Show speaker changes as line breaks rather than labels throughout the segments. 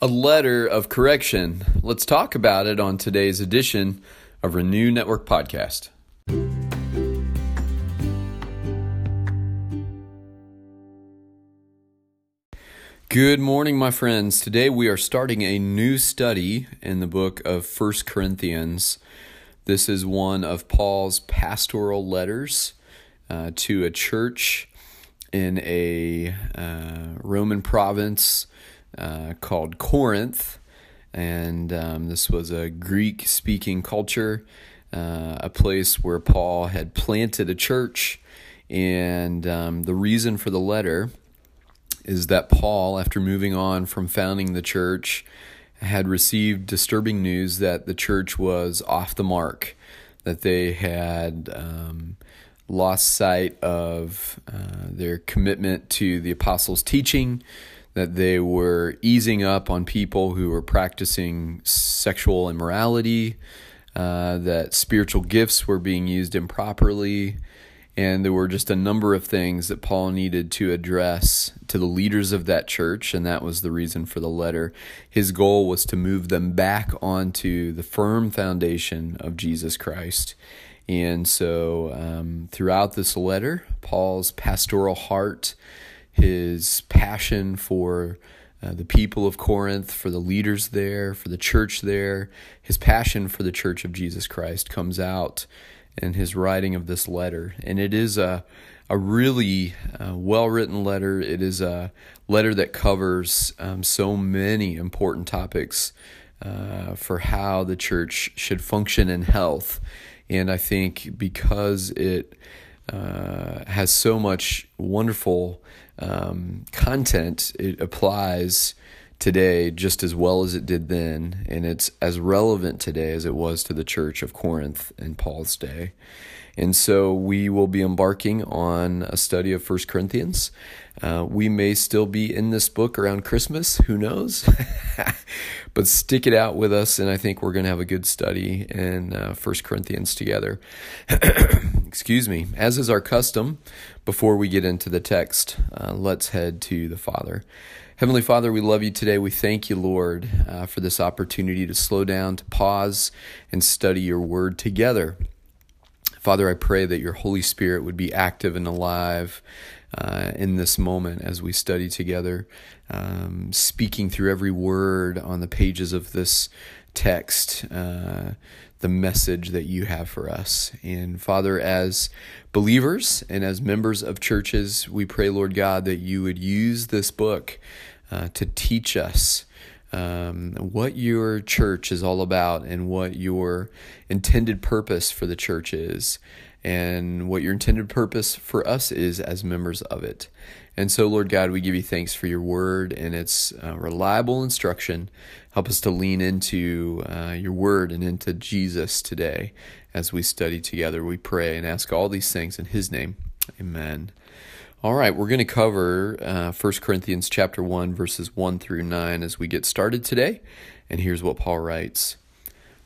a letter of correction. Let's talk about it on today's edition of Renew Network Podcast. Good morning, my friends. Today we are starting a new study in the book of First Corinthians. This is one of Paul's pastoral letters uh, to a church in a uh, Roman province uh, called Corinth. And um, this was a Greek speaking culture, uh, a place where Paul had planted a church. And um, the reason for the letter is that Paul, after moving on from founding the church, had received disturbing news that the church was off the mark, that they had um, lost sight of uh, their commitment to the apostles' teaching, that they were easing up on people who were practicing sexual immorality, uh, that spiritual gifts were being used improperly. And there were just a number of things that Paul needed to address to the leaders of that church, and that was the reason for the letter. His goal was to move them back onto the firm foundation of Jesus Christ. And so, um, throughout this letter, Paul's pastoral heart his passion for uh, the people of Corinth, for the leaders there, for the church there, his passion for the church of Jesus Christ comes out in his writing of this letter. And it is a, a really uh, well written letter. It is a letter that covers um, so many important topics uh, for how the church should function in health. And I think because it uh, has so much wonderful um, content, it applies today just as well as it did then, and it's as relevant today as it was to the church of Corinth in Paul's day. And so we will be embarking on a study of First Corinthians. Uh, we may still be in this book around Christmas, who knows? but stick it out with us, and I think we're going to have a good study in uh, First Corinthians together. Excuse me. As is our custom, before we get into the text, uh, let's head to the Father. Heavenly Father, we love you today. We thank you, Lord, uh, for this opportunity to slow down, to pause, and study your word together. Father, I pray that your Holy Spirit would be active and alive uh, in this moment as we study together, um, speaking through every word on the pages of this text, uh, the message that you have for us. And Father, as believers and as members of churches, we pray, Lord God, that you would use this book uh, to teach us um, what your church is all about and what your intended purpose for the church is and what your intended purpose for us is as members of it. And so, Lord God, we give you thanks for your word and its uh, reliable instruction. Help us to lean into uh, your word and into Jesus today as we study together. We pray and ask all these things in his name. Amen. All right, we're going to cover uh, 1 Corinthians chapter 1 verses 1 through 9 as we get started today. And here's what Paul writes.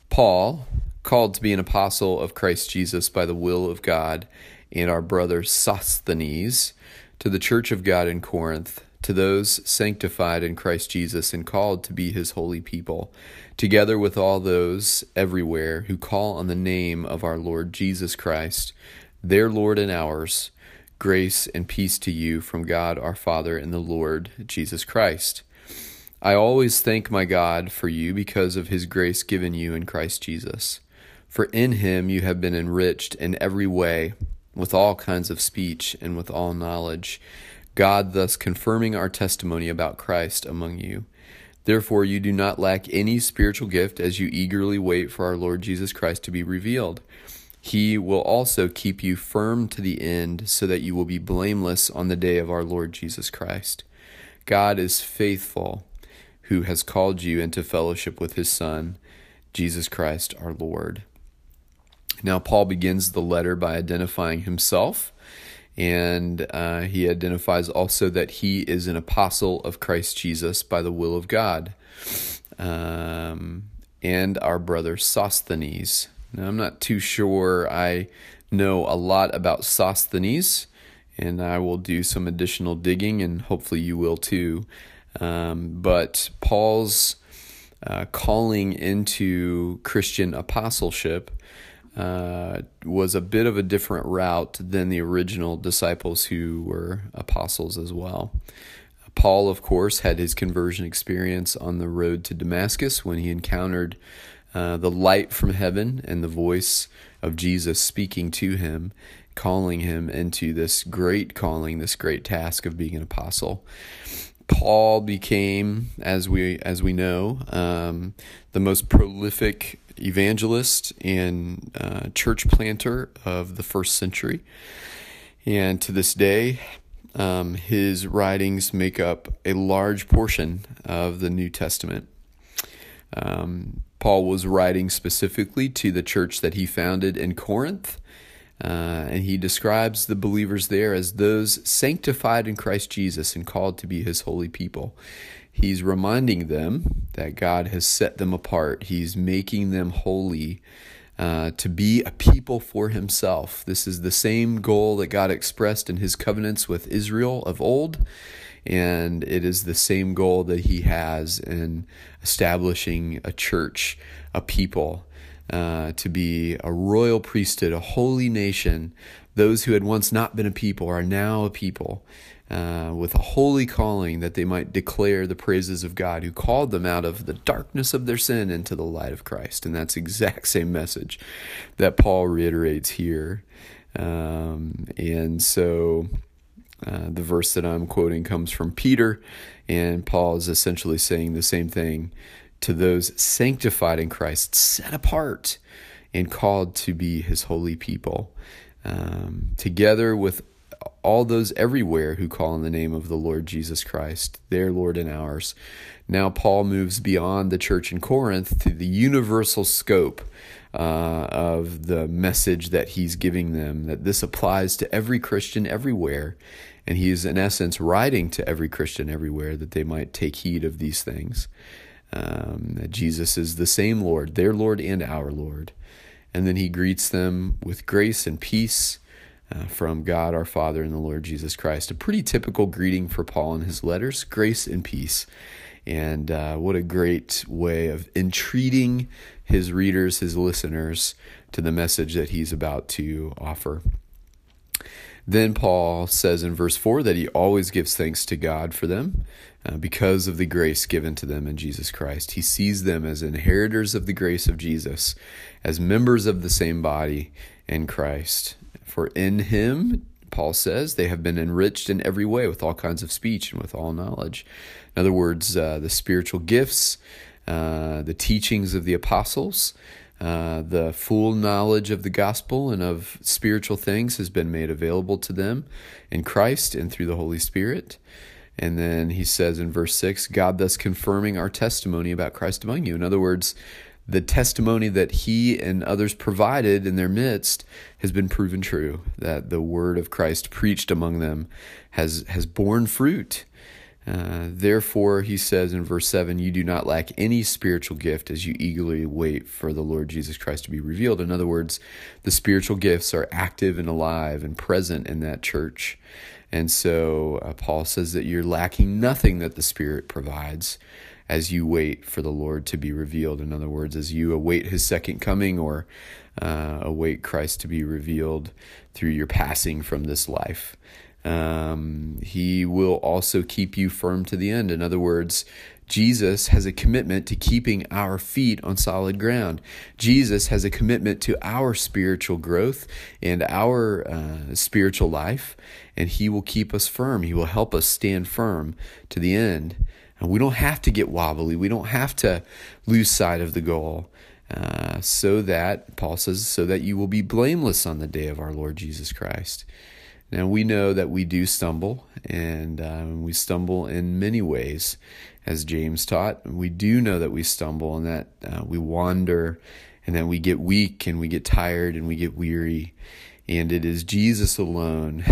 Paul, called to be an apostle of Christ Jesus by the will of God, and our brother Sosthenes, to the church of God in Corinth, to those sanctified in Christ Jesus and called to be his holy people, together with all those everywhere who call on the name of our Lord Jesus Christ, their Lord and ours, Grace and peace to you from God our Father and the Lord Jesus Christ. I always thank my God for you because of his grace given you in Christ Jesus. For in him you have been enriched in every way with all kinds of speech and with all knowledge, God thus confirming our testimony about Christ among you. Therefore, you do not lack any spiritual gift as you eagerly wait for our Lord Jesus Christ to be revealed. He will also keep you firm to the end, so that you will be blameless on the day of our Lord Jesus Christ. God is faithful, who has called you into fellowship with his Son, Jesus Christ our Lord. Now, Paul begins the letter by identifying himself, and uh, he identifies also that he is an apostle of Christ Jesus by the will of God. Um, and our brother Sosthenes, now, I'm not too sure I know a lot about Sosthenes, and I will do some additional digging, and hopefully you will too. Um, but Paul's uh, calling into Christian apostleship uh, was a bit of a different route than the original disciples who were apostles as well. Paul, of course, had his conversion experience on the road to Damascus when he encountered uh, the light from heaven and the voice of Jesus speaking to him, calling him into this great calling, this great task of being an apostle. Paul became, as we as we know, um, the most prolific evangelist and uh, church planter of the first century, and to this day, um, his writings make up a large portion of the New Testament. Um, Paul was writing specifically to the church that he founded in Corinth, uh, and he describes the believers there as those sanctified in Christ Jesus and called to be his holy people. He's reminding them that God has set them apart, he's making them holy. Uh, to be a people for himself. This is the same goal that God expressed in his covenants with Israel of old, and it is the same goal that he has in establishing a church, a people uh, to be a royal priesthood, a holy nation. Those who had once not been a people are now a people uh, with a holy calling that they might declare the praises of God who called them out of the darkness of their sin into the light of Christ. And that's exact same message that Paul reiterates here. Um, and so uh, the verse that I'm quoting comes from Peter, and Paul is essentially saying the same thing to those sanctified in Christ, set apart and called to be his holy people, um, together with all those everywhere who call on the name of the Lord Jesus Christ, their Lord and ours. Now, Paul moves beyond the church in Corinth to the universal scope uh, of the message that he's giving them, that this applies to every Christian everywhere. And he is, in essence, writing to every Christian everywhere that they might take heed of these things um, that Jesus is the same Lord, their Lord and our Lord. And then he greets them with grace and peace uh, from God our Father and the Lord Jesus Christ. A pretty typical greeting for Paul in his letters grace and peace. And uh, what a great way of entreating his readers, his listeners, to the message that he's about to offer. Then Paul says in verse 4 that he always gives thanks to God for them uh, because of the grace given to them in Jesus Christ. He sees them as inheritors of the grace of Jesus, as members of the same body in Christ. For in him, Paul says, they have been enriched in every way with all kinds of speech and with all knowledge. In other words, uh, the spiritual gifts, uh, the teachings of the apostles, uh, the full knowledge of the gospel and of spiritual things has been made available to them in Christ and through the Holy Spirit. And then he says in verse 6 God thus confirming our testimony about Christ among you. In other words, the testimony that he and others provided in their midst has been proven true, that the word of Christ preached among them has, has borne fruit. Uh, therefore, he says in verse 7, you do not lack any spiritual gift as you eagerly wait for the Lord Jesus Christ to be revealed. In other words, the spiritual gifts are active and alive and present in that church. And so uh, Paul says that you're lacking nothing that the Spirit provides as you wait for the Lord to be revealed. In other words, as you await his second coming or uh, await Christ to be revealed through your passing from this life. Um, he will also keep you firm to the end. In other words, Jesus has a commitment to keeping our feet on solid ground. Jesus has a commitment to our spiritual growth and our uh, spiritual life, and He will keep us firm. He will help us stand firm to the end. And we don't have to get wobbly, we don't have to lose sight of the goal. Uh, so that, Paul says, so that you will be blameless on the day of our Lord Jesus Christ. Now, we know that we do stumble, and um, we stumble in many ways, as James taught. We do know that we stumble and that uh, we wander, and that we get weak, and we get tired, and we get weary. And it is Jesus alone,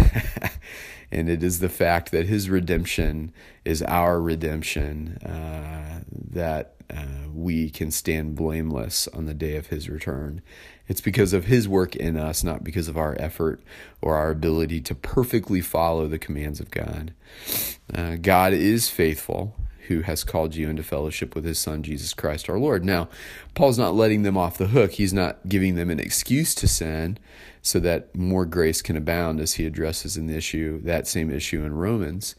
and it is the fact that his redemption is our redemption uh, that uh, we can stand blameless on the day of his return. It's because of his work in us, not because of our effort or our ability to perfectly follow the commands of God. Uh, God is faithful, who has called you into fellowship with his Son, Jesus Christ our Lord. Now, Paul's not letting them off the hook. He's not giving them an excuse to sin so that more grace can abound as he addresses an issue, that same issue in Romans.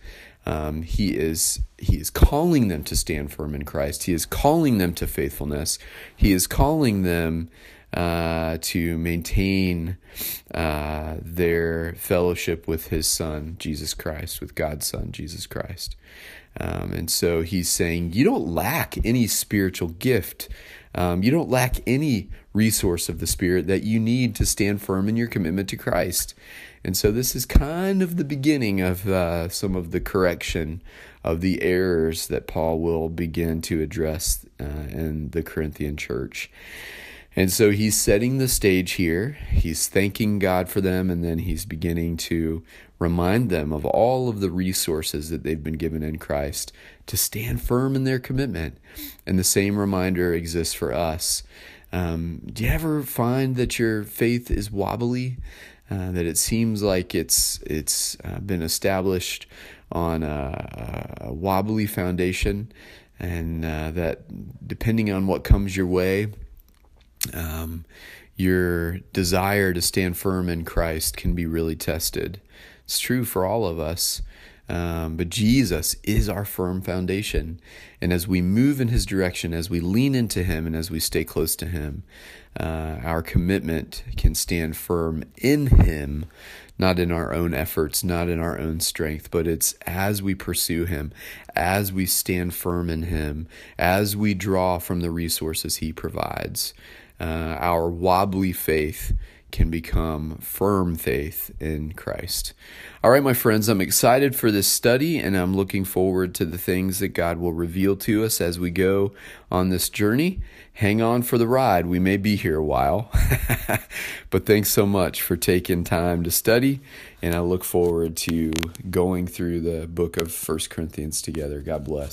Um, he is he is calling them to stand firm in Christ. He is calling them to faithfulness. He is calling them uh, to maintain uh, their fellowship with His Son Jesus Christ, with God's Son Jesus Christ. Um, and so He's saying you don't lack any spiritual gift. Um, you don't lack any resource of the Spirit that you need to stand firm in your commitment to Christ. And so this is kind of the beginning of uh, some of the correction of the errors that Paul will begin to address uh, in the Corinthian church. And so he's setting the stage here. He's thanking God for them, and then he's beginning to remind them of all of the resources that they've been given in Christ to stand firm in their commitment. And the same reminder exists for us. Um, do you ever find that your faith is wobbly? Uh, that it seems like it's it's uh, been established on a, a wobbly foundation, and uh, that depending on what comes your way, um, your desire to stand firm in Christ can be really tested. It's true for all of us. Um, but Jesus is our firm foundation. And as we move in his direction, as we lean into him, and as we stay close to him, uh, our commitment can stand firm in him, not in our own efforts, not in our own strength, but it's as we pursue him, as we stand firm in him, as we draw from the resources he provides. Uh, our wobbly faith can become firm faith in Christ. All right, my friends, I'm excited for this study and I'm looking forward to the things that God will reveal to us as we go on this journey. Hang on for the ride. We may be here a while, but thanks so much for taking time to study. And I look forward to going through the book of First Corinthians together. God bless.